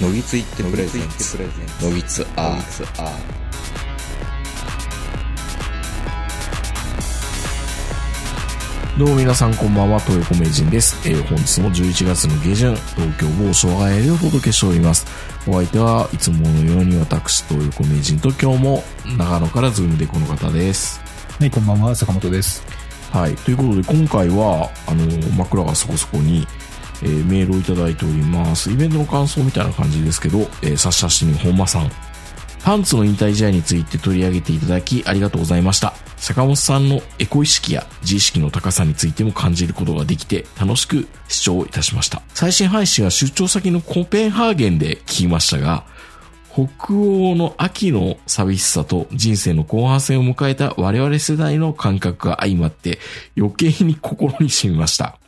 ノギツ行ってプレゼンツノギツ-R どうも皆さんこんばんは、東横名人です。えー本日も11月の下旬、東京某障害でお届けしております。お相手はいつものように私、東横名人と今日も長野から Zoom でこの方です。はい、こんばんは、坂本です。はい。ということで、今回は、あの、枕がそこそこに、えーメールをいただいております。イベントの感想みたいな感じですけど、えー、サッシャシに本間さん。パンツの引退試合について取り上げていただきありがとうございました。坂本さんのエコ意識や自意識の高さについても感じることができて楽しく視聴いたしました。最新配信は出張先のコペンハーゲンで聞きましたが、北欧の秋の寂しさと人生の後半戦を迎えた我々世代の感覚が相まって余計に心に染みました。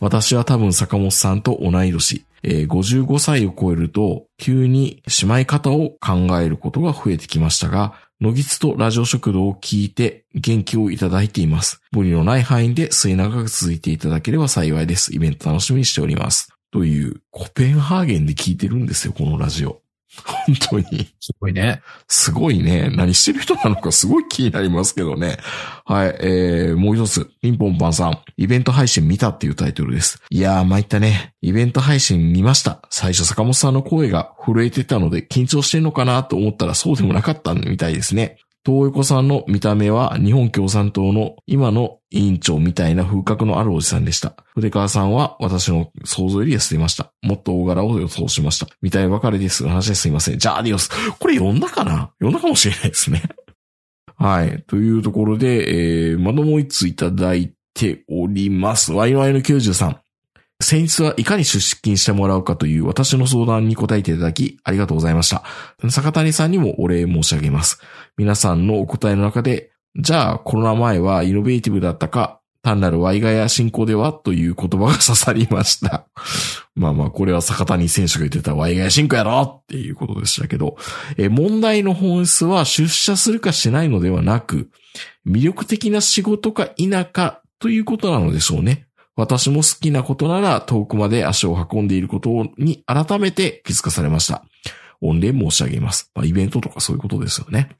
私は多分坂本さんと同い年、えー55歳を超えると急にしまい方を考えることが増えてきましたが、のぎつとラジオ食堂を聞いて元気をいただいています。無理のない範囲で末永く続いていただければ幸いです。イベント楽しみにしております。という、コペンハーゲンで聞いてるんですよ、このラジオ。本当に。すごいね。すごいね。何してる人なのかすごい気になりますけどね。はい。えー、もう一つ。ピンポンパンさん。イベント配信見たっていうタイトルです。いやー、参ったね。イベント配信見ました。最初坂本さんの声が震えてたので緊張してんのかなと思ったらそうでもなかったみたいですね。東横さんの見た目は日本共産党の今の委員長みたいな風格のあるおじさんでした。筆川さんは私の想像より痩せていました。もっと大柄を予想しました。見たいばかりです。話ですいません。じゃあ、アディオス。これ読んだかな？読んだかもしれないですね。はい。というところで、えー、まだもう一ついただいております。ワイワイの93。先日はいかに出勤してもらうかという私の相談に答えていただきありがとうございました。坂谷さんにもお礼申し上げます。皆さんのお答えの中で、じゃあコロナ前はイノベーティブだったか、単なるワイガヤ進行ではという言葉が刺さりました。まあまあ、これは坂谷選手が言ってたワイガヤ進行やろっていうことでしたけど、え問題の本質は出社するかしないのではなく、魅力的な仕事か否かということなのでしょうね。私も好きなことなら遠くまで足を運んでいることに改めて気づかされました。御礼申し上げます。まあ、イベントとかそういうことですよね。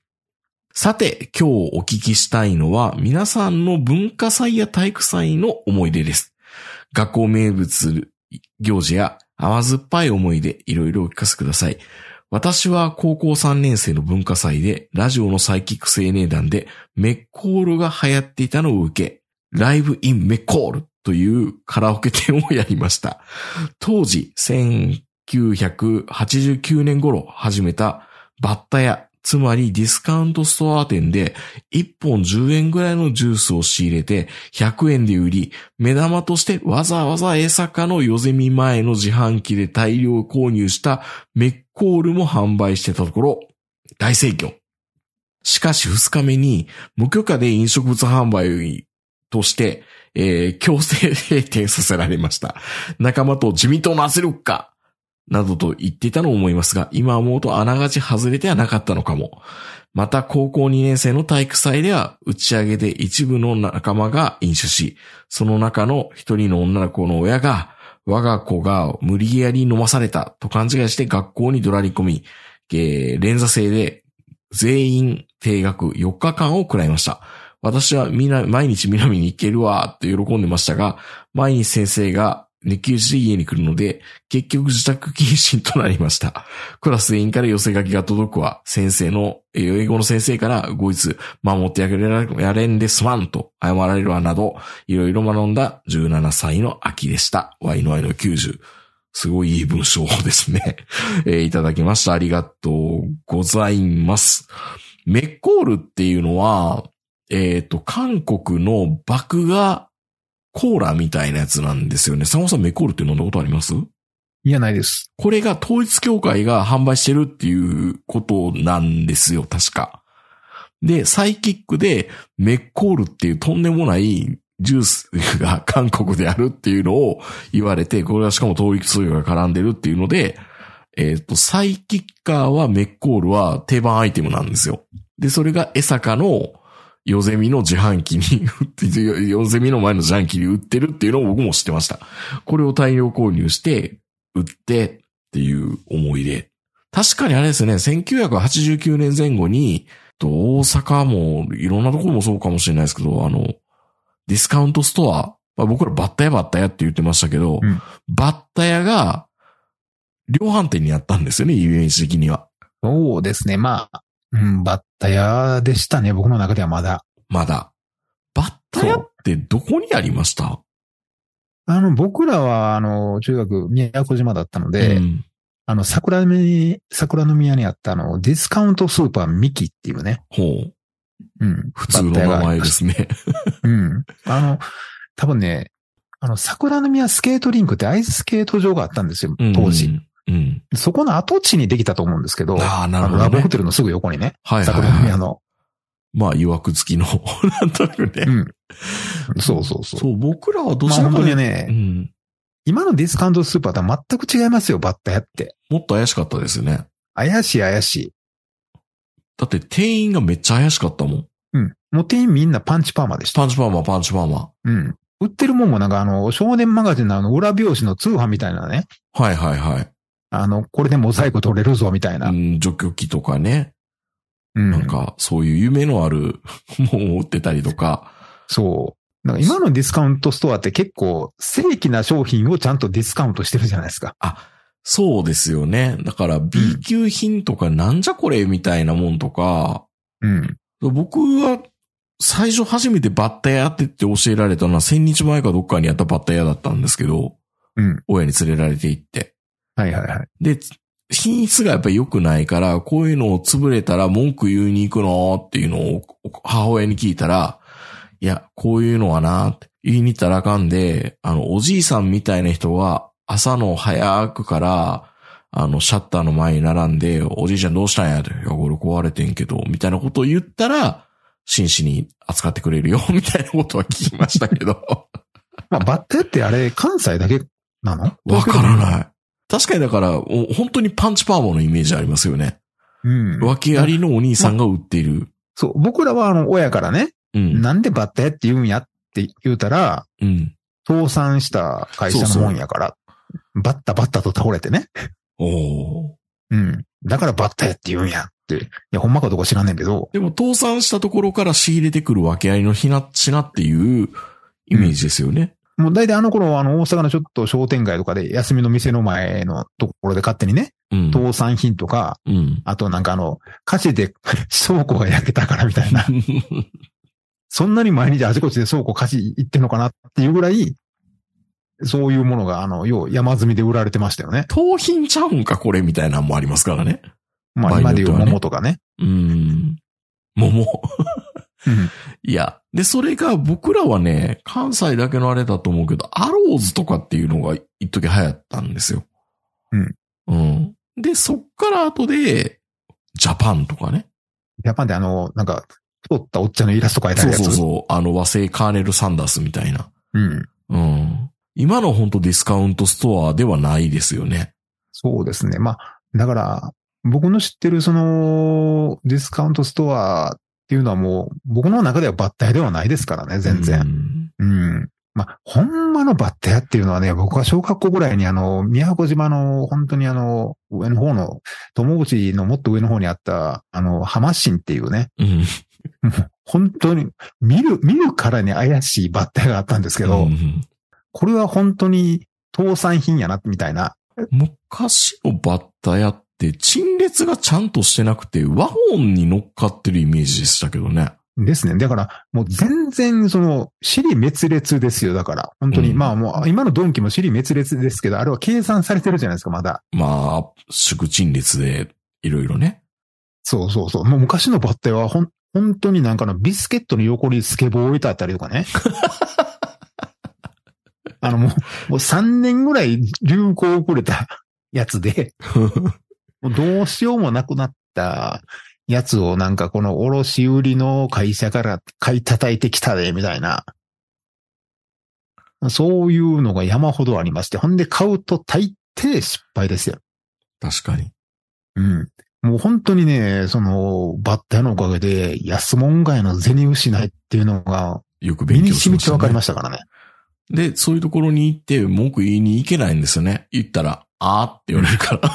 さて、今日お聞きしたいのは、皆さんの文化祭や体育祭の思い出です。学校名物行事や甘酸っぱい思い出、いろいろお聞かせください。私は高校3年生の文化祭で、ラジオのサイキック青年団で、メッコールが流行っていたのを受け、ライブインメッコールというカラオケ店をやりました。当時、1989年頃始めたバッタ屋、つまりディスカウントストア店で1本10円ぐらいのジュースを仕入れて100円で売り、目玉としてわざわざ江坂の夜ゼミ前の自販機で大量購入したメッコールも販売してたところ、大盛況。しかし2日目に無許可で飲食物販売として、えー強制閉店させられました。仲間と自民党の圧力かなどと言っていたのを思いますが、今思うとあながち外れてはなかったのかも。また、高校2年生の体育祭では、打ち上げで一部の仲間が飲酒し、その中の一人の女の子の親が、我が子が無理やり飲まされたと勘違いして学校に怒鳴り込み、えー連座制で全員定額4日間を食らいました。私はみな、毎日南に行けるわって喜んでましたが、毎日先生が熱気打ちで家に来るので、結局自宅謹慎となりました。クラス全員から寄せ書きが届くわ。先生の、英語の先生から、後日、守ってやれやれんですまんと謝られるわなど、いろいろ学んだ17歳の秋でした。ワイのワイの90。すごいいい文章ですね。えーいただきました。ありがとうございます。メッコールっていうのは、えっ、と、韓国の麦芽コーラみたいなやつなんですよね。サモさんメッコールって飲んだことあります？いや、ないです。これが統一協会が販売してるっていうことなんですよ、確か。で、サイキックでメッコールっていうとんでもないジュースが韓国であるっていうのを言われて、これはしかも統一協会が絡んでるっていうので、えっ、と、サイキッカーはメッコールは定番アイテムなんですよ。で、それが江坂のヨゼミの自販機に売って、ヨゼミの前の自販機に売ってるっていうのを僕も知ってました。これを大量購入して、売って、っていう思いで。確かにあれですね、1989年前後に、と大阪も、いろんなところもそうかもしれないですけど、あの、ディスカウントストア、まあ、僕らバッタ屋バッタ屋って言ってましたけど、うんバッタ屋が、量販店にあったんですよね、イメージ的には。そうですね。まあ、うん、バッタ屋でしたね。僕の中ではまだ。まだ。バッタ屋ってどこにありました？あの、僕らは、あの、中学、宮古島だったので、うんあの、桜に、桜の宮にあった、あの、ディスカウントスーパーミキっていうね。ほう。うん。普通の名前ですね。うん。あの、多分ね、あの、桜の宮スケートリンクってアイススケート場があったんですよ、当時。うん。うん。そこの跡地にできたと思うんですけど、ああ、なるほど、ね。ラブホテルのすぐ横にね、はいはい、はい。宮の。まあ、曰く付きの、なんとなくね。うん。そうそうそう。そう、僕らはどまあちらかというと、本当にね、うん。今のディスカウントスーパーとは全く違いますよ、バッタ屋って。もっと怪しかったですよね。怪しい怪しい。だって店員がめっちゃ怪しかったもん。うん。もう店員みんなパンチパーマでした。パンチパーマ、パンチパーマ。うん。売ってるもんもなんかあの、少年マガジンのあの、裏表紙の通販みたいなね。はいはいはい。あの、これでモザイク取れるぞみたいな。うん、除去機とかね。うん。なんか、そういう夢のある ものを売ってたりとか。そう。なんか今のディスカウントストアって結構正規な商品をちゃんとディスカウントしてるじゃないですか。そうですよね。だから B 級品とかなんじゃこれみたいなもんとか、うん。僕は最初初めてバッタ屋ってって教えられたのは千日前かどっかにあったバッタ屋だったんですけど、うん。親に連れられて行って。はいはいはい。で、品質がやっぱり良くないから、こういうのを潰れたら文句言いに行くのっていうのを母親に聞いたら、いや、こういうのはなって言いに行ったらあかんで、あの、おじいさんみたいな人は朝の早くから、あの、シャッターの前に並んで、おじいちゃんどうしたんやで、いや、これ壊れてんけど、みたいなことを言ったら、真摯に扱ってくれるよ、みたいなことは聞きましたけど。まあ、バッタ屋ってあれ、関西だけなの？わからい。ない。確かにだから、お本当にパンチパーマのイメージありますよね。うん。訳ありのお兄さんが売っている。そう。僕らはあの、親からね、うん。なんでバッタ屋って言うんやって言うたら、うん。倒産した会社のもんやから、バッタバッタと倒れてね。おーうん。だからバッタ屋って言うんやって。いや、ほんまかどうか知らんねんけど、でも倒産したところから仕入れてくる訳ありのひな、品っていうイメージですよね。もう大体あの頃、あの、大阪のちょっと商店街とかで、休みの店の前のところで勝手にね、うん。倒産品とか、うん。あとなんかあの、火事で 倉庫が焼けたからみたいな。そんなに毎日あちこちで倉庫火事行ってんのかなっていうぐらい、そういうものが、あの、要山積みで売られてましたよね。盗品ちゃうんか、これみたいなのもありますからね。まあ今でいう桃とかね。うん。桃。うん。いや。で、それが僕らはね、関西だけのあれだと思うけど、アローズとかっていうのが一時流行ったんですよ。うん。うん。で、そっから後で、ジャパンとかね。ジャパンであの、なんか、太ったおっちゃんのイラスト描いてあそう。そうそう。あの和製カーネル・サンダースみたいな。うん。うん。今の本当ディスカウントストアではないですよね。そうですね。まあ、だから、僕の知ってるその、ディスカウントストアっていうのはもう、僕の中ではバッタ屋ではないですからね、全然。うんうん。まあ、ほんまのバッタ屋っていうのはね、僕は小学校ぐらいにあの、宮古島の本当にあの、上の方の、友口のもっと上の方にあった、あの、浜新っていうね、うん。本当に、見る、見るからに怪しいバッタ屋があったんですけど、うんこれは本当に倒産品やな、みたいな。昔のバッタ屋って陳列がちゃんとしてなくて和音に乗っかってるイメージでしたけどね。ですね。だから、もう全然、その、尻滅裂ですよ。だから、本当に、うんまあもう、今のドンキも尻滅裂ですけど、あれは計算されてるじゃないですか、まだ。まあ、宿陳列でいろいろね。そうそうそう。もう昔のバッタは、ほん、本当になんかのビスケットの横にスケボーを置いてあったりとかね。あのもう、もう3年ぐらい流行遅れたやつで、どうしようもなくなったやつをなんかこの卸売りの会社から買い叩いてきたで、みたいな。そういうのが山ほどありまして、ほんで買うと大抵失敗ですよ。確かに。うん。もう本当にね、その、バッタのおかげで、安門外の銭失いっていうのが、よく勉強しましてた、ね。染みわかりましたからね。で、そういうところに行って文句言いに行けないんですよね。言ったら。あーって言われるから。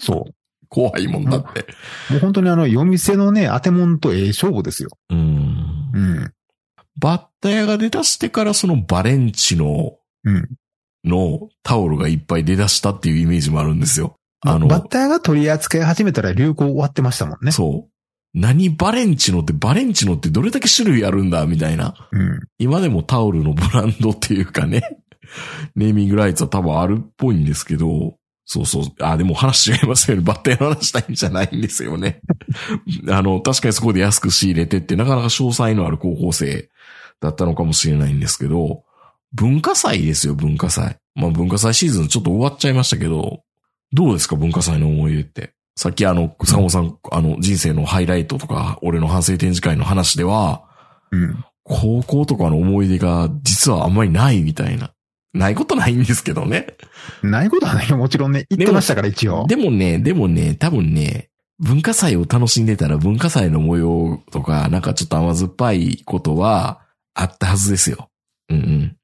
そ怖いもんだって。う。もう本当にあの、夜店のね、当てもんとええ勝負ですよ。うん。うん。バッタ屋が出だしてからそのバレンチの、うん。のタオルがいっぱい出だしたっていうイメージもあるんですよ。あの、バッターが取り扱い始めたら流行終わってましたもんね。そう。何バレンチノって、バレンチノってどれだけ種類あるんだみたいな。うん。今でもタオルのブランドっていうかね、ネーミングライツは多分あるっぽいんですけど、そうそう。あ、でも話違いますよね。バッタ屋の話したいんじゃないんですよね。あの、確かにそこで安く仕入れてって、なかなか詳細のある高校生だったのかもしれないんですけど、文化祭ですよ、文化祭。まあ文化祭シーズンちょっと終わっちゃいましたけど、どうですか、文化祭の思い出って。さっきあの、坂本さん、あの、人生のハイライトとか、俺の反省展示会の話では、うん。高校とかの思い出が実はあんまりないみたいな。ないことないんですけどね。ないことはないよ。もちろんね、言ってましたから、一応。でもね、でもね、多分ね、文化祭を楽しんでたら文化祭の模様とか、なんかちょっと甘酸っぱいことはあったはずですよ。うんうん。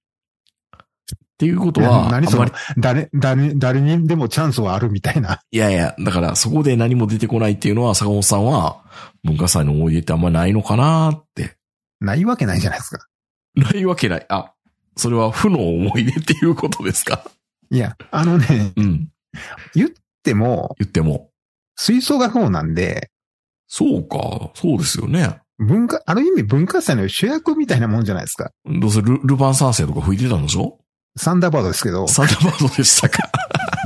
っていうことは、何そのまり、誰、誰、誰にでもチャンスはあるみたいな。いやいや、だからそこで何も出てこないっていうのは、坂本さんは文化祭の思い出ってあんまりないのかなって。ないわけないじゃないですか。ないわけない。あ、それは負の思い出っていうことですか？いや、あのね、うん。でも、言っても。吹奏楽部なんで、そうか、そうですよね。文化、ある意味文化祭の主役みたいなもんじゃないですか。どうせルルパン三世とか吹いてたんでしょ？サンダーバードですけど。サンダーバードでしたか？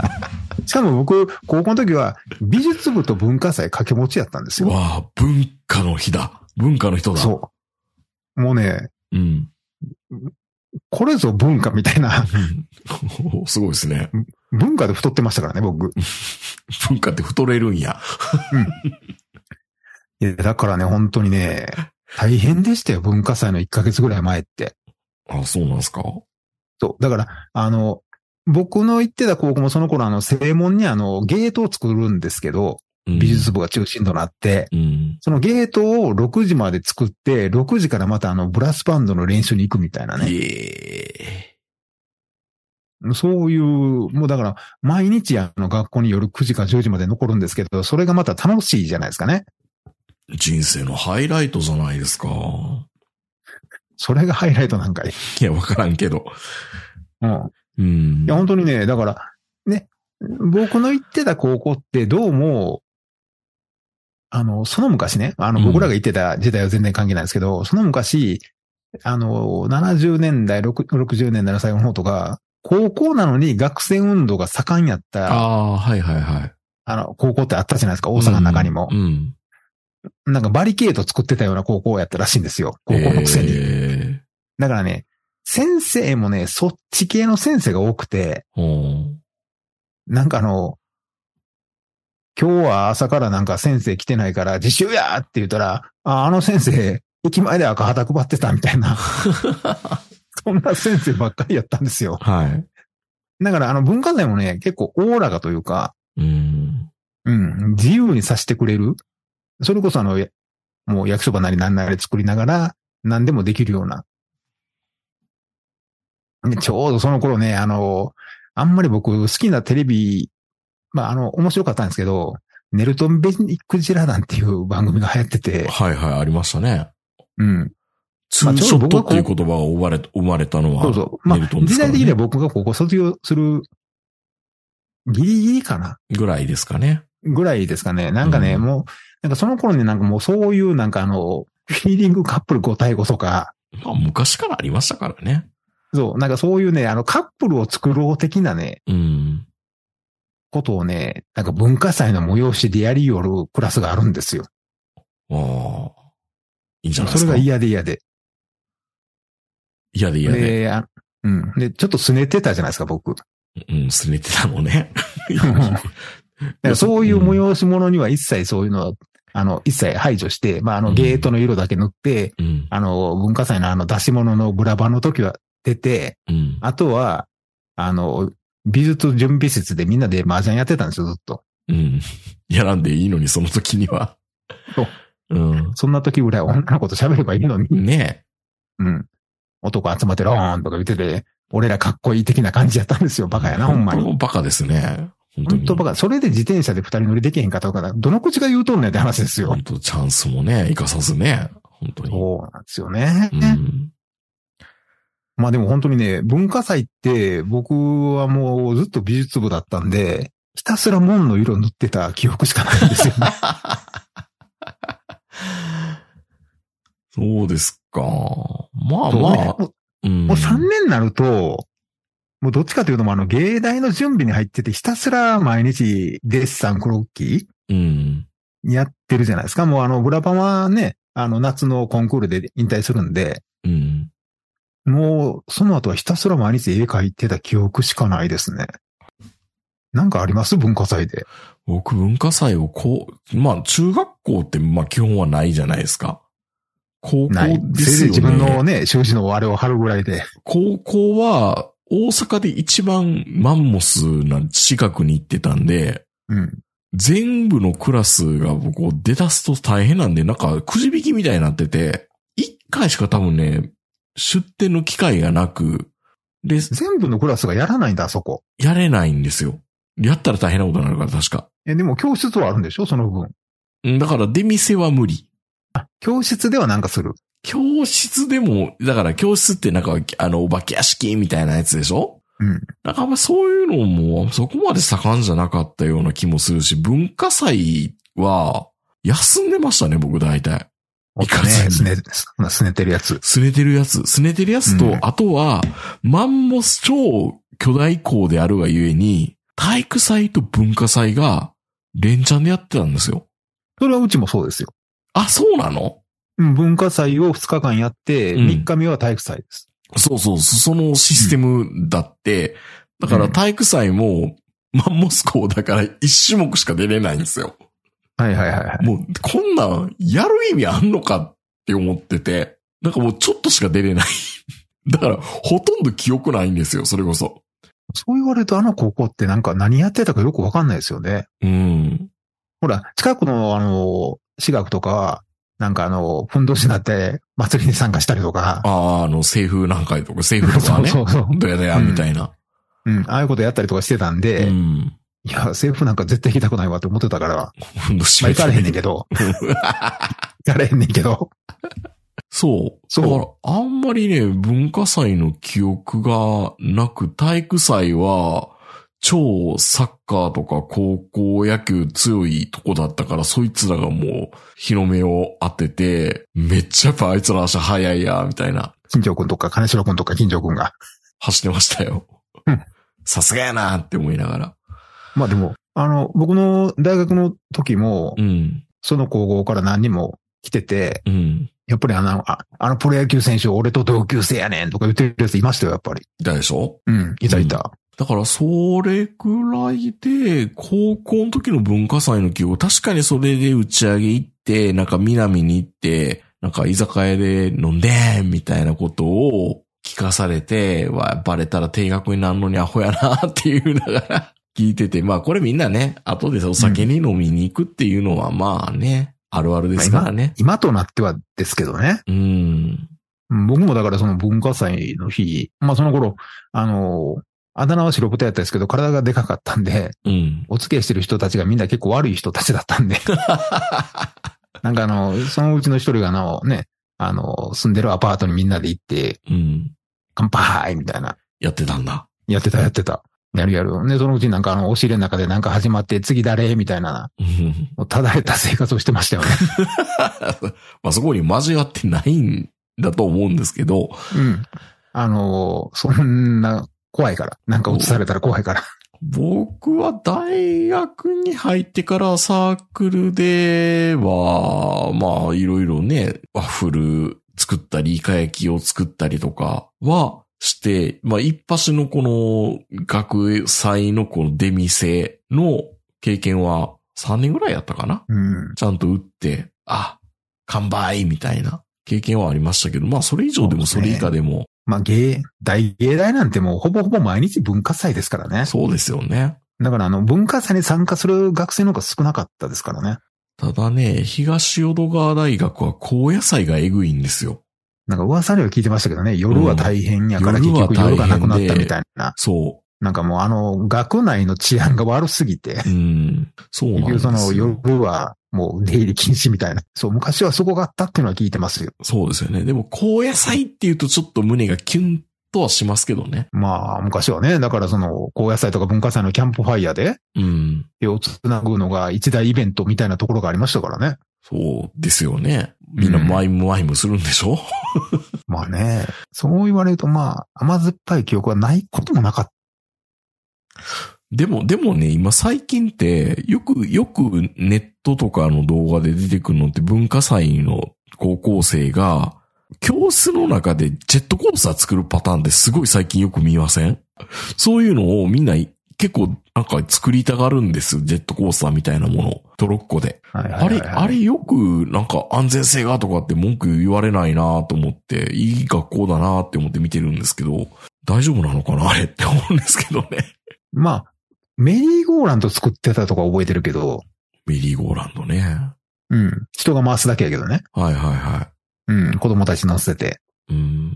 しかも僕、高校の時は美術部と文化祭掛け持ちやったんですよ。わあ、文化の日だ。文化の人だ。そう。もうね、う。うん。これぞ文化みたいな、すごいですね。文化で太ってましたからね、僕。文化って太れるんや。いや、だからね、本当にね、大変でしたよ、文化祭の1ヶ月ぐらい前って。あ、そうなんですか？そう。だから、あの、僕の行ってた高校もその頃あの、正門にあの、ゲートを作るんですけど、うん美術部が中心となって、うん。そのゲートを6時まで作って、6時からまたあの、ブラスバンドの練習に行くみたいなね。いえそういう、もうだから、毎日あの、学校に夜9時から10時まで残るんですけど、それがまた楽しいじゃないですかね。人生のハイライトじゃないですか。それがハイライトなんかい。いや、わからんけど。うん。うん。いや、本当にね、だから、ね、僕の行ってた高校ってどうも、あの、その昔ね、あの、うん僕らが行ってた時代は全然関係ないですけど、その昔、あの、70年代、6 60年代の最後の方とか、高校なのに学生運動が盛んやった、あああ、はいはいはい。の、高校ってあったじゃないですか、大阪の中にもう。ん。なんかバリケード作ってたような高校やったらしいんですよ、高校のくせに。えだからね、先生もね、そっち系の先生が多くて、なんかあの、今日は朝からなんか先生来てないから自習やって言ったら、あ、あの先生、駅前で赤旗配ってたみたいな、う そんな先生ばっかりやったんですよ。はい。だからあの文化財もね、結構オーラがというか、うん。うん、自由にさせてくれる。それこそあの、やもう焼きそばなりなんなり作りながら、何でもできるような。でちょうどその頃ね、あの、あんまり僕好きなテレビ、まああの、面白かったんですけど、ネルトン・ベニック・ジラダンっていう番組が流行ってて、はいはい、ありましたね。うん。ツーショットっていう言葉が生まれ生まれたのは、そうそう。まあ時代的には僕がここ卒業する、ギリギリかなぐらいですかね。ぐらいですかね。なんかね、うんもう、なんかその頃になんかもうそういうなんかあの、フィーリングカップル5対5とか、まあ、昔からありましたからね。そう、なんかそういうね、あのカップルを作ろう的なね、うん。ことをね、なんか文化祭の催しでやりよるクラスがあるんですよ。ああ。いいんじゃないですか？それが嫌で嫌で。嫌で嫌で。で、あうん。で、ちょっと拗ねてたじゃないですか、僕。うん、すねてたのね。そういう催し物には一切そういうのは、あの、一切排除して、まあ、あの、うんゲートの色だけ塗って、うん。あの、文化祭のあの出し物のブラバンの時は出て、うん。あとは、あの、美術準備室でみんなで麻雀やってたんですよ、ずっと。うん。やらんでいいのに、その時には。そううん。そんな時ぐらい女の子と喋ればいいのに。ねうん。男集まってローンとか言ってて、俺らかっこいい的な感じやったんですよ。バカやな、ほんまに。バカですね。本当に。本当バカ。それで自転車で二人乗りできへんかとか、どの口が言うとんねんって話ですよ本。当チャンスもね、生かさずね。本当に。そうなんですよね。うん。まあでも本当にね、文化祭って僕はもうずっと美術部だったんで、ひたすら門の色塗ってた記憶しかないんですよね。そうですか。まあまあ。もううんもう3年になると、もうどっちかというとあの芸大の準備に入っててひたすら毎日デッサン、クロッキうん。ーやってるじゃないですか。もうあのブラパンはね、あの夏のコンクールで引退するんで、うん。もうその後はひたすら毎日絵描いてた記憶しかないですね。なんかあります？文化祭で。僕文化祭をこう、まあ中学校ってまあ基本はないじゃないですか。高校ない。ですよね。せいぜい自分のね、習字のあれを貼るぐらいで。高校は大阪で一番マンモスな近くに行ってたんで、うん。全部のクラスが僕を出だすと大変なんで、なんかくじ引きみたいになってて、一回しか多分ね、出展の機会がなく、で、全部のクラスがやらないんだ、あそこ。やれないんですよ。やったら大変なことになるから、確か。え、でも教室はあるんでしょ？その分。うんだから出店は無理。あ、教室ではなんかする。教室でも、だから教室ってなんか、あの、お化け屋敷みたいなやつでしょ？うん。なんかあんまそういうのもそこまで盛んじゃなかったような気もするし、文化祭は休んでましたね、僕大体。おっとね、すね、すねてるやつ。すねてるやつ。すねてるやつと、うんあとは、マンモス超巨大校であるがゆえに、体育祭と文化祭が連チャンでやってたんですよ。それはうちもそうですよ。あ、そうなの？うん、文化祭を2日間やって、うん3日目は体育祭です。そうそう、そのシステムだって、だから体育祭も、マンモス校だから一種目しか出れないんですよ。はいはいはいはい。もう、こんなん、やる意味あんのかって思ってて、なんかもうちょっとしか出れない。だから、ほとんど記憶ないんですよ、それこそ。そう言われるとあの高校ってなんか何やってたかよくわかんないですよね。うん。ほら、近くのあの、私学とかは、なんかあの、ふんどしになって祭りに参加したりとか。ああ、あの、政府何回とか、政府とかね。そうそうそう。どやどや、みたいな。うん、ああいうことやったりとかしてたんで、いうん。や、政府なんか絶対行きたくないわって思ってたから、まあ、め行かれへんねんけけど、行かれへんねんけど、そう。そうだから、あんまりね、文化祭の記憶がなく、体育祭は、超サッカーとか高校野球強いとこだったから、そいつらがもう、日の目を当てて、めっちゃやっぱあいつら足早いや、みたいな、金城くんとか金城くんとか金城くんが。走ってましたようん。さすがやなって思いながら。まあでも、あの、僕の大学の時も、うん。その高校から何人も来てて、うん。やっぱりあの、ああのプロ野球選手俺と同級生やねんとか言ってるやついましたよ、やっぱり。だでしょ？うん、いたいた。だから、それくらいで、高校の時の文化祭の記憶、確かにそれで打ち上げ行って、なんか南に行って、なんか居酒屋で飲んでーみたいなことを聞かされて、わ、バレたら定額になるのにアホやなっていうながら聞いてて、まあこれみんなね、後でお酒に飲みに行くっていうのはまあね、あるあるですからね。今となってはですけどね。うん。うん僕もだからその文化祭の日、まあその頃、あの、あだ名は白豚やったんですけど、体がでかかったんで、うん。お付き合いしてる人たちがみんな結構悪い人たちだったんで、なんかあの、そのうちの一人があのね、あの、住んでるアパートにみんなで行って、うん。乾杯みたいな。やってたんだ。やってたやってた。やるやる。で、そのうちなんかあの、押し入れの中でなんか始まって、次誰？みたいな、うただれた生活をしてましたよね。まあそこに交わってないんだと思うんですけど、うん。あの、そんな、怖いから。なんか映されたら怖いから。僕は大学に入ってからサークルでは、まあいろいろね、ワッフル作ったり、イカ焼きを作ったりとかはして、まあ一発のこの学祭のこの出店の経験は3年ぐらいやったかな？うん。ちゃんと打って、あ、完売みたいな経験はありましたけど、まあそれ以上でもそれ以下でも、まあ、芸、大芸大なんてもうほぼほぼ毎日文化祭ですからね。そうですよね。だからあの、文化祭に参加する学生の方が少なかったですからね。ただね、東淀川大学は高野菜がえぐいんですよ。なんか噂では聞いてましたけどね、夜は大変やからうん結局夜がなくなったみたいな。そなんかもうあの、学内の治安が悪すぎて、うん。そうなんですそのよ。夜はもう出入り禁止みたいな。そう、昔はそこがあったっていうのは聞いてますよ。そうですよね。でも、高野菜っていうとちょっと胸がキュンとはしますけどね。まあ、昔はね、だからその、高野祭とか文化祭のキャンプファイヤーでうん。手をつなぐのが一大イベントみたいなところがありましたからね。そうですよね。みんなマイムマイムするんでしょ、まあね、そう言われるとまあ、甘酸っぱい記憶はないこともなかっでも、でもね、今最近って、よく、よくネットとかの動画で出てくるのって文化祭の高校生が、教室の中でジェットコースター作るパターンってすごい最近よく見ません？そういうのをみんな結構なんか作りたがるんです。ジェットコースターみたいなものを。トロッコで。た。はいはいあれ、はいはいあれよくなんか安全性がとかって文句言われないなと思って、いい学校だなって思って見てるんですけど、大丈夫なのかな？あれって思うんですけどね。まあ、メリーゴーランド作ってたとか覚えてるけど、メリーゴーランドね。うん。人が回すだけやけどね。はいはいはうん。子供たち乗せて。い。うん。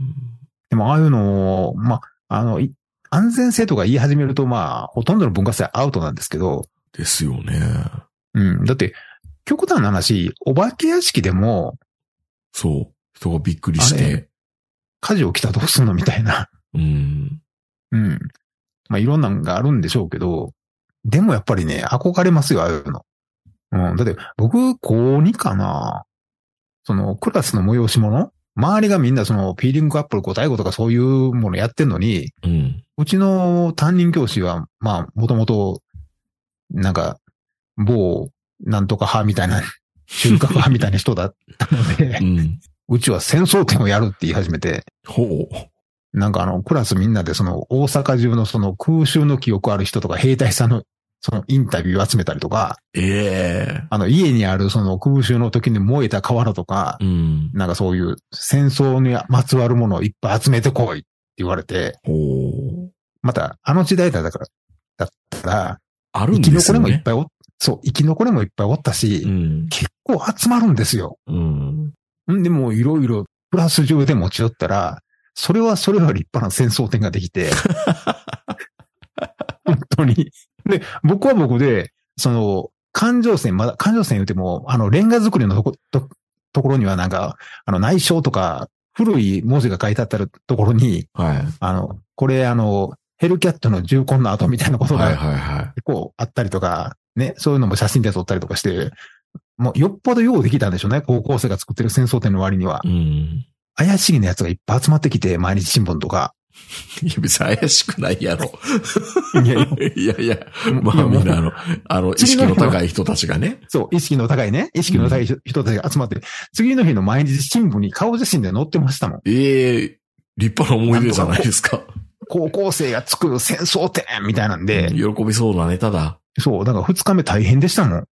でも、ああいうのを、まあ、あの、い安全性とか言い始めると、まあ、ほとんどの文化祭アウトなんですけど、ですよね。うん。だって、極端な話、お化け屋敷でも、そう。人がびっくりしあて。火事起きたらどうするのみたいな。うん。うん。まあ、いろんなのがあるんでしょうけど、でもやっぱりね、憧れますよ、ああいうの。うん。だって、僕、高2かな。その、クラスの催し物周りがみんなその、ピーリングアップル、答え語とかそういうものやってんのに、うん。うちの担任教師は、まあ、もともと、なんか、某、なんとか派みたいな、中華派みたいな人だったのでう、ん。うちは戦争点をやるって言い始めて、ほう。なんかあの、クラスみんなでその、大阪中のその空襲の記憶ある人とか兵隊さんの、そのインタビューを集めたりとか、ええあの、家にあるその空襲の時に燃えた瓦とか、うん。なんかそういう戦争にまつわるものをいっぱい集めてこいって言われて。また、あの時代だから、だったら、ある生き残んですよね。りもいっぱいお、そう、生き残りもいっぱいおったし、うん。結構集まるんですよ。うん。んでもういろいろプラス中で持ち寄ったら、それはそれは立派な戦争点ができて、本当に。で、僕は僕で、その、環状線、まだ、環状線言うても、あの、レンガ作りのとこ、と、ところにはなんか、あの、内省とか、古い文字が書いてあったところに、はい。あの、これあの、ヘルキャットの重婚の後みたいなことはいがはいは結構あったりとか、ね、そういうのも写真で撮ったりとかして、もうよっぽどようできたんでしょうね、高校生が作ってる戦争展の割には。い。うん。怪しげなやつがいっぱい集まってきて、毎日新聞とか。いや、別に怪しくないやろ。いやいや いやいや、まあみんなあの、あの、意識の高い人たちがね。そう、意識の高いね、意識の高い人人たちが集まって、次の日の毎日新聞に顔写真で載ってましたもん。ええ立派な思い出じゃないですか。高校生が作る戦争展みたいなんで、喜びそうなネタだ。そう、だから二日目大変でしたもん。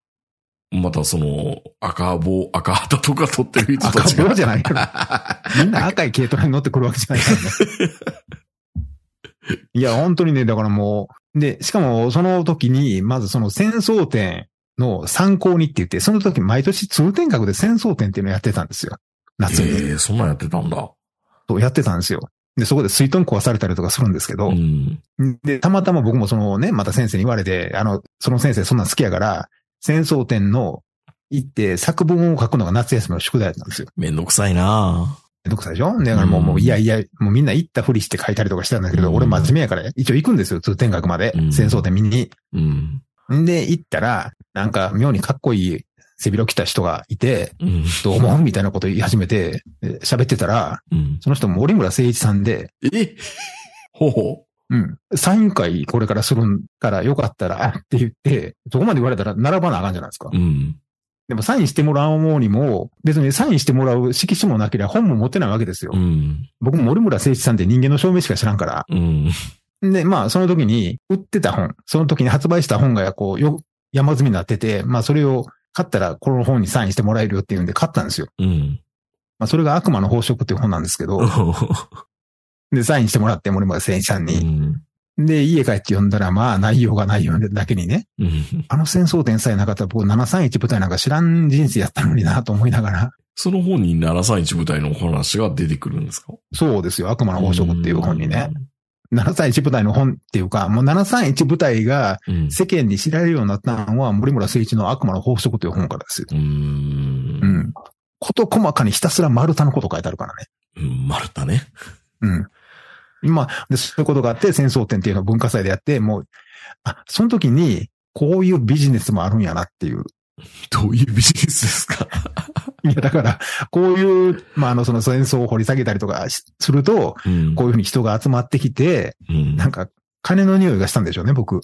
またその、赤棒、赤旗とか取ってる人た赤ちが。棒じゃないから。みんな赤い軽トラに乗ってくるわけじゃないからね。いや、本当にね、だからもう、で、しかもその時に、まずその戦争展の参考にって言って、その時毎年通天閣で戦争展っていうのをやってたんですよ。夏に。ええそんなんやってたんだ。そうやってたんですよ。で、そこで水遁壊されたりとかするんですけどう、ん。で、たまたま僕もそのね、また先生に言われて、あの、その先生そんなん好きやから、戦争展の行って作文を書くのが夏休みの宿題だったんですよ。めんどくさいなめんどくさいでしょ？だからもう、うんもういやいや、もうみんな行ったふりして書いたりとかしてたんだけど、うん俺真面目やから、一応行くんですよ、通天閣までう。ん戦争展見に。うん。んで、行ったら、なんか妙にかっこいい背広着た人がいて、うん。どう思う？みたいなこと言い始めて、で喋ってたら、うん。その人も森村誠一さんで、え？ほうほうん。サイン会これからするからよかったらって言って、そこまで言われたら並ばなあかんじゃないですかう。。うん。でもサインしてもらおうにも、別にサインしてもらう色紙もなければ本も持ってないわけですよ。うん。僕も森村誠一さんって人間の証明しか知らんから。うん。で、まあ、その時に売ってた本、その時に発売した本がこう、よ、山積みになってて、まあ、それを買ったらこの本にサインしてもらえるよっていうんで買ったんですよ。うん。まあ、それが悪魔の宝飾っていう本なんですけど、で、サインしてもらって森村誠一さんうに。ん。で、家帰って読んだら、まあ、内容が内容だけにね、うん。あの戦争点さえなかったら僕731部隊なんか知らん人生やったのになと思いながら、その本に731部隊のお話が出てくるんですか？そうですよ、悪魔の宝飾っていう本にね。。731部隊の本っていうか、もう731部隊がうん。世間に知られるようになったのは森村誠一の悪魔の法則という本からですよ。うーん。うん。こと細かにひたすら丸太のこと書いてあるからね。うん。丸太ね。うん。今、で、そういうことがあって、戦争展っていうのを文化祭でやって、もう、あ、その時に、こういうビジネスもあるんやなっていう。どういうビジネスですか？いや、だから、こういう、まあ、あの、その戦争を掘り下げたりとかしすると、うん。こういうふうに人が集まってきて、うん。なんか、金の匂いがしたんでしょうね、僕。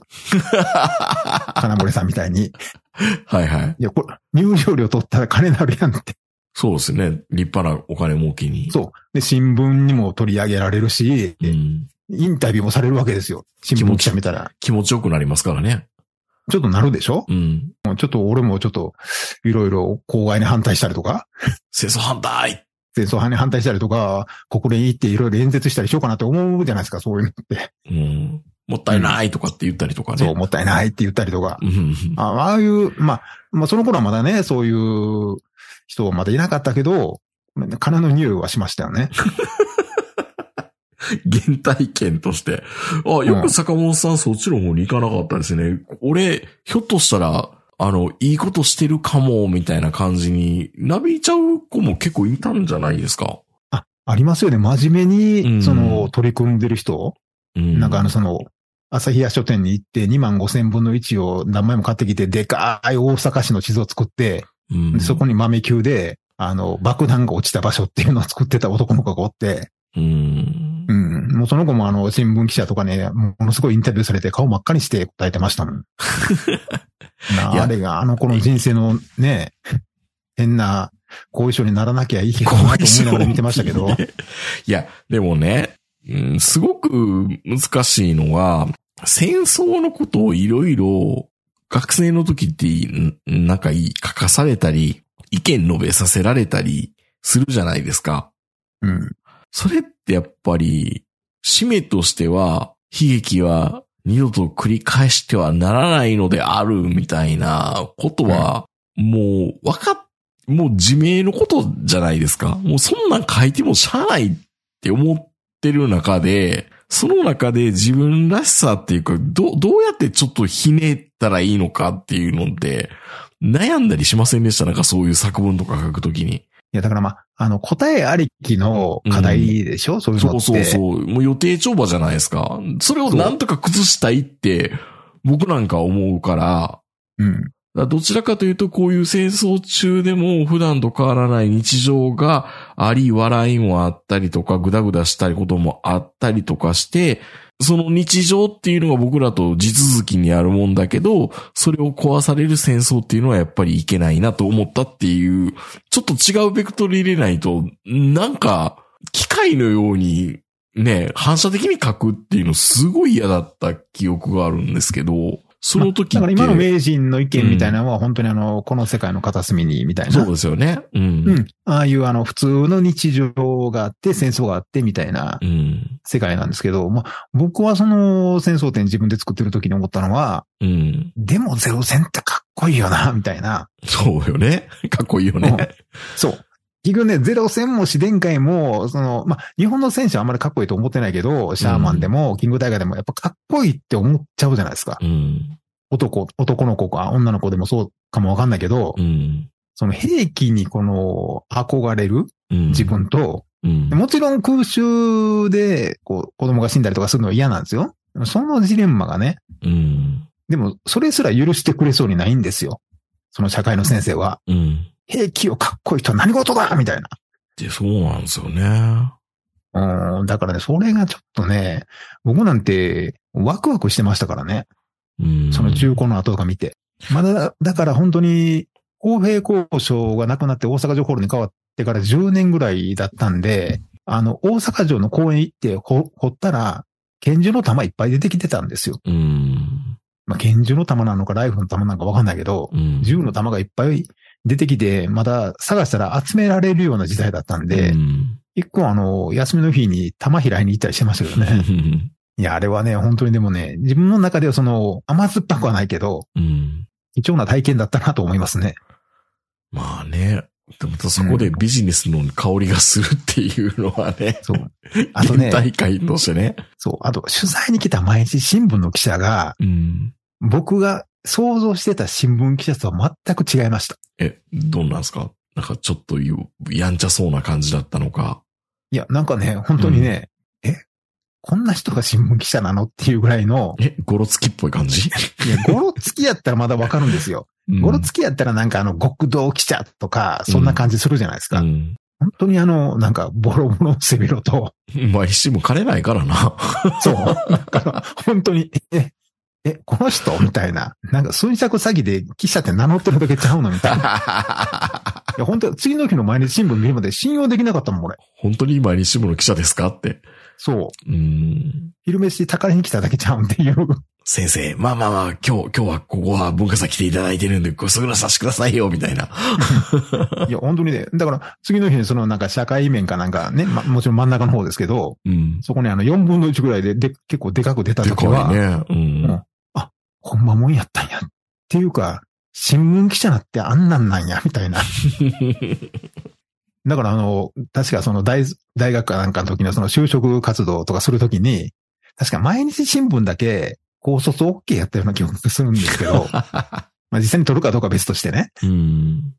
金森さんみたいに。はいはい。いや、これ、入場料取ったら金なるやんって。そうですね。立派なお金儲けに。そう。で、新聞にも取り上げられるし、うん。インタビューもされるわけですよ。新聞記者見たら。気持ちよくなりますからね。ちょっとなるでしょ？うん。ちょっと俺もちょっと、いろいろ公害に反対したりとか、戦争反対戦争派に反対したりとか、国連行っていろいろ演説したりしようかなって思うじゃないですか、そういうのって。うん。もったいないとかって言ったりとかね。そう、もったいないって言ったりとか。ああいう、まあ、まあその頃はまだね、そういう人はまだいなかったけど、金の匂いはしましたよね。原体験として。あ、よく坂本さんそっちの方に行かなかったですね。俺、ひょっとしたら、あの、いいことしてるかも、みたいな感じに、なびいちゃう子も結構いたんじゃないですか。あ、ありますよね。真面目うんに、その、取り組んでる人。うん。なんかあの、その、朝日屋書店に行って2万5千分の1を何枚も買ってきて、でかい大阪市の地図を作って、うん、でそこに豆球で、あの、爆弾が落ちた場所っていうのを作ってた男の子がおって、うんう。ん。もうその子もあの、新聞記者とかね、ものすごいインタビューされて顔真っ赤にして答えてましたもん。あれがあの子の人生のね、変な後遺症にならなきゃいいけどなと思いながら見てましたけど。いや、でもね、うんすごく難しいのは、戦争のことをいろいろ学生の時ってんなんかいい書かされたり、意見述べさせられたりするじゃないですか。うん。それってやっぱり、使命としては、悲劇は二度と繰り返してはならないのであるみたいなことは、もう、わかっ、もう自明のことじゃないですか。もうそんなん書いてもしゃあないって思ってる中で、その中で自分らしさっていうか、ど、どうやってちょっとひねったらいいのかっていうのって、悩んだりしませんでした？なんかそういう作文とか書くときに。いや、だからまあ、あの、答えありきの課題でしょ、そういうのって。そうそうそう。もう予定調和じゃないですか。それをなんとか崩したいって、僕なんか思うから、うん。どちらかというと、こういう戦争中でも普段と変わらない日常があり、笑いもあったりとか、ぐだぐだしたりこともあったりとかして、その日常っていうのが僕らと地続きにあるもんだけど、それを壊される戦争っていうのはやっぱりいけないなと思ったっていう、ちょっと違うベクトル入れないと、なんか、機械のように、ね、反射的に書くっていうのすごい嫌だった記憶があるんですけど、その時って。だから今の名人の意見みたいなのは本当にあの、この世界の片隅にみたいな。そうですよね。うん。うん。ああいうあの、普通の日常があって、戦争があってみたいなうん。世界なんですけど、まあ、僕はその戦争展自分で作ってる時に思ったのは、うん。でもゼロ戦ってかっこいいよな、みたいな。そうよね。かっこいいよね。そう。結局ね、ゼロ戦も自然界も、その、まあ、日本の戦車はあんまりかっこいいと思ってないけど、シャーマンでも、キングタイガーでもやっぱかっこいいって思っちゃうじゃないですか。うん。男、男の子か女の子でもそうかもわかんないけど、うん。その兵器にこの憧れるうん。自分と、うん。もちろん空襲でこう子供が死んだりとかするのは嫌なんですよ。そのジレンマがね、うん。でもそれすら許してくれそうにないんですよ。その社会の先生は。うん。兵器をかっこいいとは何事だ？みたいな。で、そうなんですよね。うん、だからね、それがちょっとね、僕なんてワクワクしてましたからね。うん。その中古の後とか見て。まだ、だから本当に、公平交渉がなくなって大阪城ホールに変わってから10年ぐらいだったんで、あの、大阪城の公園行って掘掘ったら、拳銃の弾いっぱい出てきてたんですよ。うん。まあ、拳銃の弾なのかライフルの弾なのかわかんないけど、うん。銃の弾がいっぱい出てきて、まだ探したら集められるような時代だったんで、うん。一個あの、休みの日に弾拾いに行ったりしてましたけどね。いや、あれはね、本当にでもね、自分の中ではその、甘酸っぱくはないけど、うん。貴重な体験だったなと思いますね。まあね。でもそこでビジネスの香りがするっていうのはね、そう。あとね原、大会としてね。そう。あと、取材に来た毎日新聞の記者が、うん。僕が想像してた新聞記者とは全く違いました。え、どんなんですか？なんかちょっとゆやんちゃそうな感じだったのか。いや、なんかね、本当にね、え、こんな人が新聞記者なのっていうぐらいの、え、ゴロつきっぽい感じ？いや、ゴロつきやったらまだわかるんですよ。ゴロつきやったらなんかあの、極道記者とか、そんな感じするじゃないですか。うん。本当にあの、なんか、ボロボロ背広と、まあ、石も枯れないからな。そう。だから、本当に、え、え、この人？みたいな。なんか、寸着詐欺で記者って名乗ってるだけちゃうの？みたいな。いや、本当次の日の毎日新聞見るまで信用できなかったもん、俺。本当に今西村記者ですか？って。そう。うん。昼飯宝に来ただけちゃうんっていう。先生、まあまあまあ、今日、今日はここは文化祭来ていただいてるんで、ごすぐらさせてくださいよ、みたいな。いや、本当にね。だから、次の日にそのなんか社会面かなんかね、ま、もちろん真ん中の方ですけど、うん。そこにあの4分の1ぐらいでで結構でかく出たでか時は、いね。うん。うんほんまもんやったんや。っていうか、新聞記者なってあんなんなんや、みたいな。だからあの、確かその大、大学かなんかの時のその就職活動とかするときに、確か毎日新聞だけ高卒 OK やったような気がするんですけど、まあ実際に取るかどうかは別としてね。うん。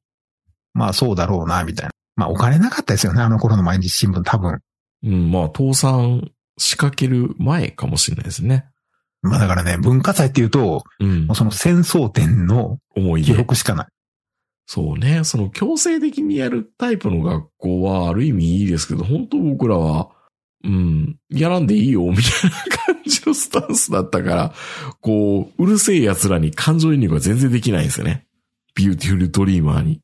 まあそうだろうな、みたいな。まあお金なかったですよね、あの頃の毎日新聞多分。うん、まあ、倒産仕掛ける前かもしれないですね。まあだからね、文化祭っていうと、うん。その戦争点の記思い出。録しかない。そうね。その強制的にやるタイプの学校はある意味いいですけど、本当僕らは、うん、やらんでいいよ、みたいな感じのスタンスだったから、こう、うるせえ奴らに感情移入が全然できないんですよね。ビューティフルドリーマーに。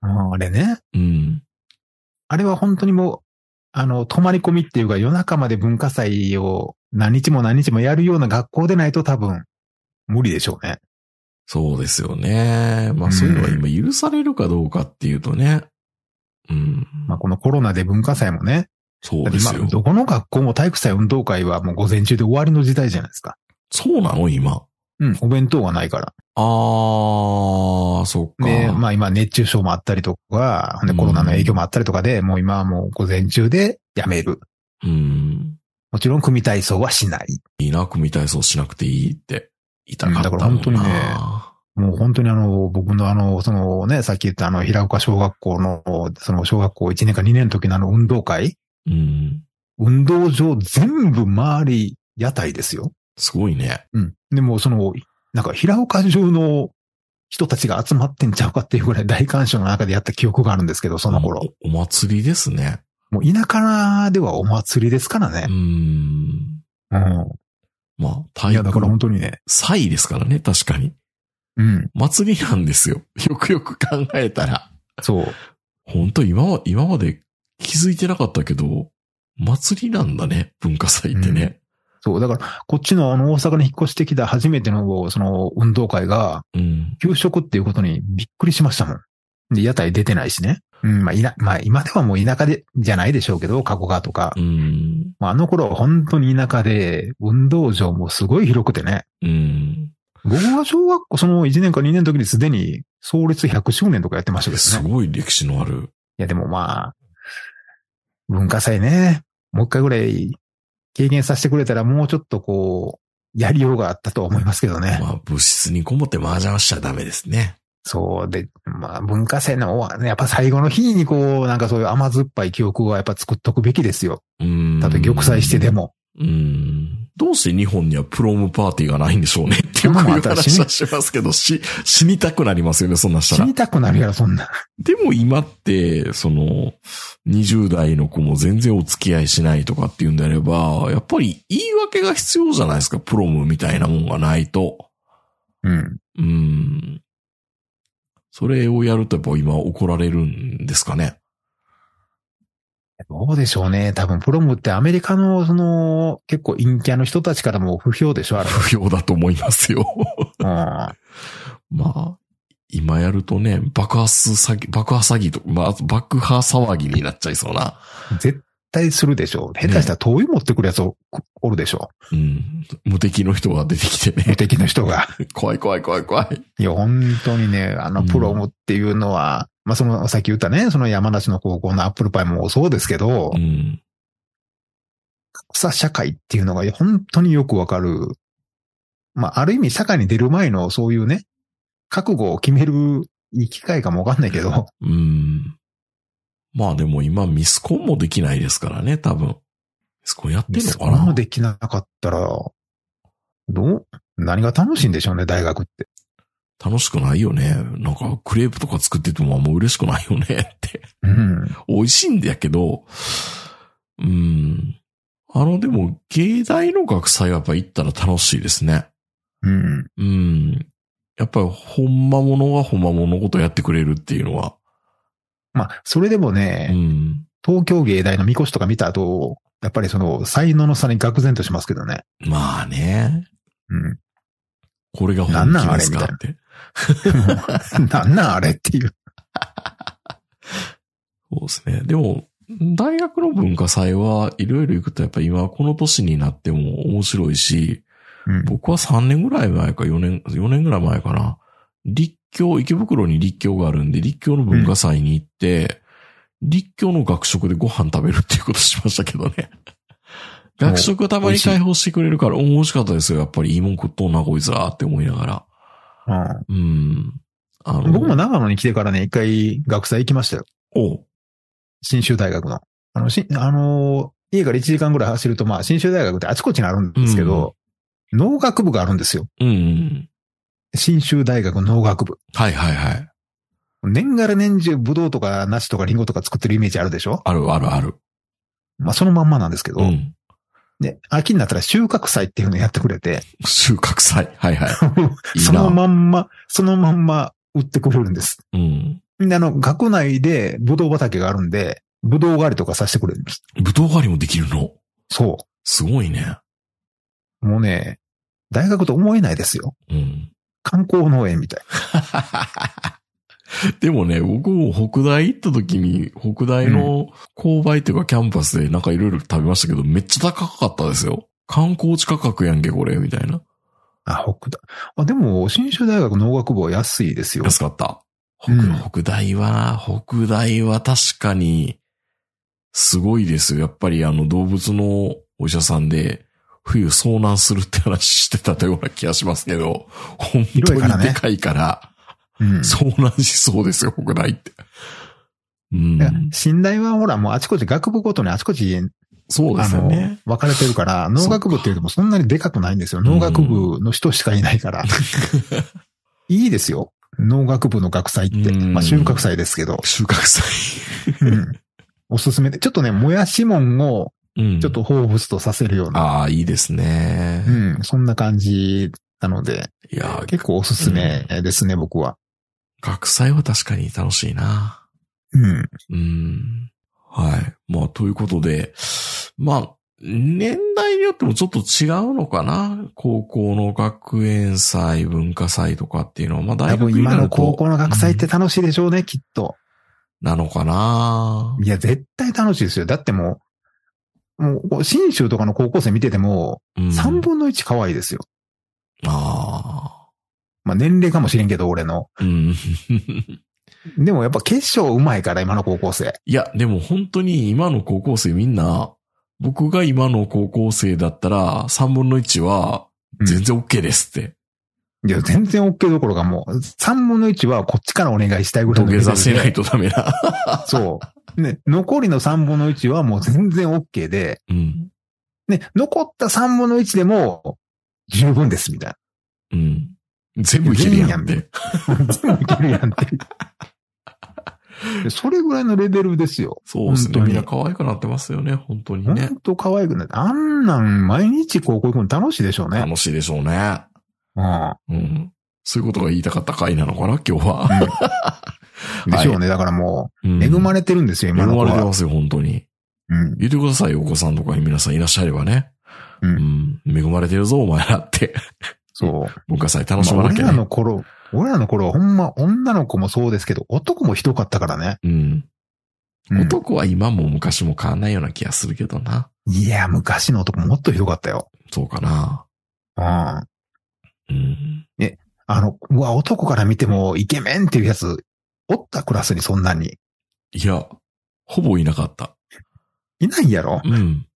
あれね。うん。あれは本当にもう、あの、泊まり込みっていうか夜中まで文化祭を何日も何日もやるような学校でないと多分無理でしょうね。そうですよね。まあそういうのは今許されるかどうかっていうとね。うん。まあこのコロナで文化祭もね。そうですよ今、。どこの学校も体育祭運動会はもう午前中で終わりの時代じゃないですか。そうなの？今。うん、お弁当がないから。あー、そっか。で、まあ今熱中症もあったりとか、コロナの影響もあったりとかで、もう今はもう午前中でやめる。うん。もちろん組体操はしない。いいな、組体操しなくていいって言いたかったもんな。うんだから本当にねもう本当にあの、僕のあの、そのね、さっき言ったあの、平岡小学校の、その小学校1年か2年の時のあの運動会うん。運動場全部周り屋台ですよ。すごいね。うん。でもその、なんか平岡中の人たちが集まってんちゃうかっていうぐらい大観衆の中でやった記憶があるんですけど、その頃。お。お祭りですね。もう田舎ではお祭りですからねう。ん。うん。まあ、体いや、だから育本当にね。祭ですからね、確かに。うん。祭りなんですよ。よくよく考えたら。そう。本当今は、今まで気づいてなかったけど、祭りなんだね、文化祭ってね。そう。だから、こっちのあの大阪に引っ越してきた初めてのその運動会が、うん。給食っていうことにびっくりしましたもん。で、屋台出てないしね。うん、まあ、いな、まあ、今ではもう田舎で、じゃないでしょうけど、加古川とか。うん。まあ、あの頃は本当に田舎で、運動場もすごい広くてね。うん。僕は小学校その1年か2年の時にすでに創立100周年とかやってましたけすどね。いごい歴史のある。や、でもまあ、文化祭ね、もう一回ぐらい経験させてくれたらもうちょっとこう、やりようがあったとは思いますけどね。まあ、物質にこもって麻雀しちゃダメですね。そうで、まあ文化祭のやっぱ最後の日にこう、なんかそういう甘酸っぱい記憶はやっぱ作っとくべきですよ。うん。たとえ玉砕してでも。うん。どうして日本にはプロムパーティーがないんでしょうねってよく言う話はしますけど、し、死にたくなりますよね、そんなしたら死に。たくなるやろ、そんな。でも今って、その、20代の子も全然お付き合いしないとかっていうんであれば、やっぱり言い訳が必要じゃないですか、プロムみたいなもんがないと。うん。うん。それをやるとやっぱ今怒られるんですかね？どうでしょうね。多分、プロムってアメリカの、その、結構陰キャの人たちからも不評でしょ、あれ。不評だと思いますよ。うん。まあ、今やるとね、爆発詐欺、爆破詐欺と、まあ、爆破騒ぎになっちゃいそうな。絶対するでしょう。下手したら灯油持ってくるやつおおるでしょうん。無敵の人が出てきてう。無ね。敵の人が。怖い怖い怖い怖い。いや、本当にね、あの、うんプロムっていうのは、まあその、さっき言ったね、その山梨の高校のアップルパイもそうですけど、うん。格差社会っていうのが本当によくわかる。まあ、ある意味社会に出る前のそういうね、覚悟を決めるいい機会かもわかんないけど、うん。まあでも今ミスコンもできないですからね、多分。ミスコンやってんのかそこもなできなかったら、どう？何が楽しいんでしょうね、大学って。楽しくないよね。なんかクレープとか作っててもあんま嬉しくないよね って。うん。美味しいんだけど、うん。あの、でも、芸大の学祭はやっぱ行ったら楽しいですね。うん。うん。やっぱり、ほんまものがほんまもののことやってくれるっていうのは。まあ、それでもうね、ん。東京芸大のみこしとか見た後、やっぱりその才能の差に愕然としますけどね。まあね。うん。これが本なんなん気ですかあれって。なんなんあれっていう。そうですね。でも、大学の文化祭はいろいろ行くとやっぱ今この年になっても面白いし、うん。僕は3年ぐらい前か4年、4年ぐらい前かな。立教、池袋に立教があるんで、立教の文化祭に行って、立教の学食でご飯食べるっていうことしましたけどね。学食たまに開放してくれるから、うん美味しかったですよ。やっぱりいいもん食っとんな、こいつらって思いながら。うんうん。あの、僕も長野に来てからね、一回学祭行きましたよ。お新州大学の。あの、し、あのー家から1時間ぐらい走ると、まあ、新州大学ってあちこちにあるんですけど、農学部があるんですよ。うんうん。新州大学農学部。はいはいはい。年がら年中、ブドウとか梨とかリンゴとか作ってるイメージあるでしょ？あるあるある。まあ、そのまんまなんですけど、うん。で、秋になったら収穫祭っていうのをやってくれて、収穫祭。はいはい。そのまんま、そのまんま売ってくれるんです。うん。で、あの、学内でブドウ畑があるんで、ブドウ狩りとかさせてくれるんです。ぶどう狩りもできるの？そすごいね。う。もうね、大学と思えないですよ。うん。観光農園みたい。でもね、僕も北大行った時に、北大の購買っていうかキャンパスでなんかいろいろ食べましたけど、めっちゃ高かったですよ。観光地価格やんけ、これ、みたいな。あ、北大。あ、でも、新州大学農学部は安いですよ。安かった。北,、うん北大は、北大は確かに、すごいですよ。やっぱりあの動物のお医者さんで、冬遭難するって話してたような気がしますけど、本当にでかいから、うん。遭難しそうですよ、北大って。うんだから新大はほら、もうあちこち学部ごとにあちこち、そうであのすよね。、分かれてるから、農学部って言うてもそんなにでかくないんですよ。農学部の人しかいないから。いいですよ。農学部の学祭って。うんまあ収穫祭ですけど。収穫祭。うんおすすめで。ちょっとね、もやしもんをうんちょっと彷彿とさせるような、ああ、いいですね。うん、そんな感じなので、いや、結構おすすめですね、僕は。学祭は確かに楽しいな。うん。うん。はい。まあ、ということで、まあ、年代によってもちょっと違うのかな？高校の学園祭、文化祭とかっていうのは、まあ多大学分今のになると高校の学祭って楽しいでしょうね、きっと。なのかな？いや、絶対楽しいですよ。だってもう、もう、新州とかの高校生見てても、うん3分の1可愛いですよ。あまあ年齢かもしれんけど、俺の。あ。うん。でもやっぱ決勝うまいから、今の高校生。いや、でも本当に今の高校生みんな、僕が今の高校生だったら、3分の1は、全然 OK ですって。いや、全然 OK どころかもう、3分の1はこっちからお願いしたいぐらい土下座せないと。とダメな。そう。ね、残りの3分の1はもう全然 OK で、うん。ね、残った3分の1でも、十分です、みたいうん。全部いけるやんって。な。全部いけるやんって。でそれぐらいのレベルですよ。そうですね。みんな可愛くなってますよね、本当にね。本当可愛くなって。あんなん毎日高校行くの楽しいでしょうね。楽しいでしょうね。うん。うん。そういうことが言いたかった回なのかな、今日は。でしょうね。だからもうんう、恵まれてるんですよ、今恵の子は。まれてますよ、本当に。うん。言ってくださいよ、お子さんとかに皆さんいらっしゃればね。う。うんん。恵まれてるぞ、お前らって。そう。文化祭楽しまなきゃね。らの頃、俺らの頃はほんま女の子もそうですけど、男もひどかったからね。うん。うん男は今も昔も変わんないような気がするけどな。いや、昔の男もっとひどかったよ。そうかな。うん。うん。あの、うわ、男から見てもイケメンっていうやつ、おったクラスにそんなに。いや、ほぼいなかった。いないやろ？うん。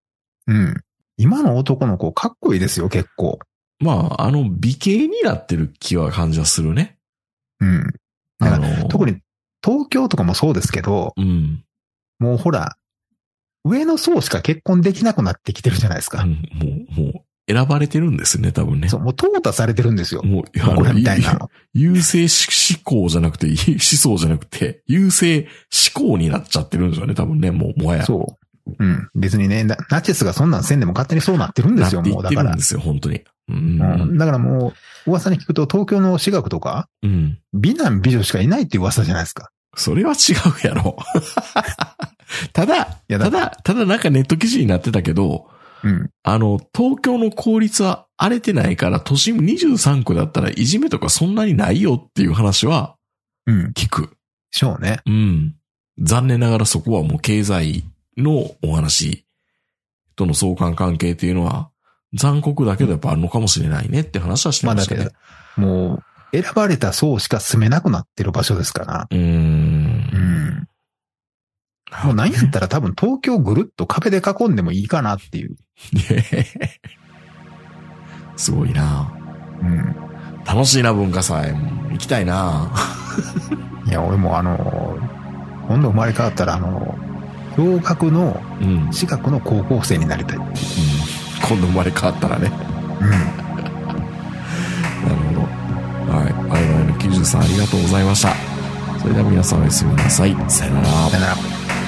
うん。今の男の子かっこいいですよ、結構。まあ、あの、美形になってる気は感じはするね。うん。だあの、特に東京とかもそうですけど、うん。もうほら、上の層しか結婚できなくなってきてるじゃないですか。うんもう、もう、選ばれてるんですね、多分ね。そう、もう淘汰されてるんですよ。もう、あ僕らみたいな。優勢思考じゃなくて、思想じゃなくて、優勢思考になっちゃってるんですよね、多分ね、もう、もはや。そう。うん。別にね、ナナチスがそんなんせんでも勝手にそうなってるんですよ、もう。だからってるんで。すよ、本当に。うん。うん。だからもう、噂に聞くと東京の私学とか、うん。美男美女しかいないっていう噂じゃないですか。それは違うやろ。ただただ、ただなんかネット記事になってたけど、うん。あの、東京の公立は荒れてないから、都心23区だったらいじめとかそんなにないよっていう話はうん。聞く。しょうね。うん。残念ながらそこはもう経済のお話との相関関係っていうのは残酷だけどやっぱあるのかもしれないねって話はしてまあだってましたね。、もう、選ばれた層しか住めなくなってる場所ですから。うん。もうなんやったら多分東京ぐるっと壁で囲んでもいいかなっていう。すごいなうん。楽しいな文化祭。行きたいな いや、俺もあの、今度生まれ変わったらあの、洋楽のうん。うん。私学の高校生になりたい。うん。今度生まれ変わったらね。なるほど。はい。アイワイの93ありがとうございました。それでは皆さんおやすみなさい。さよならさよなら。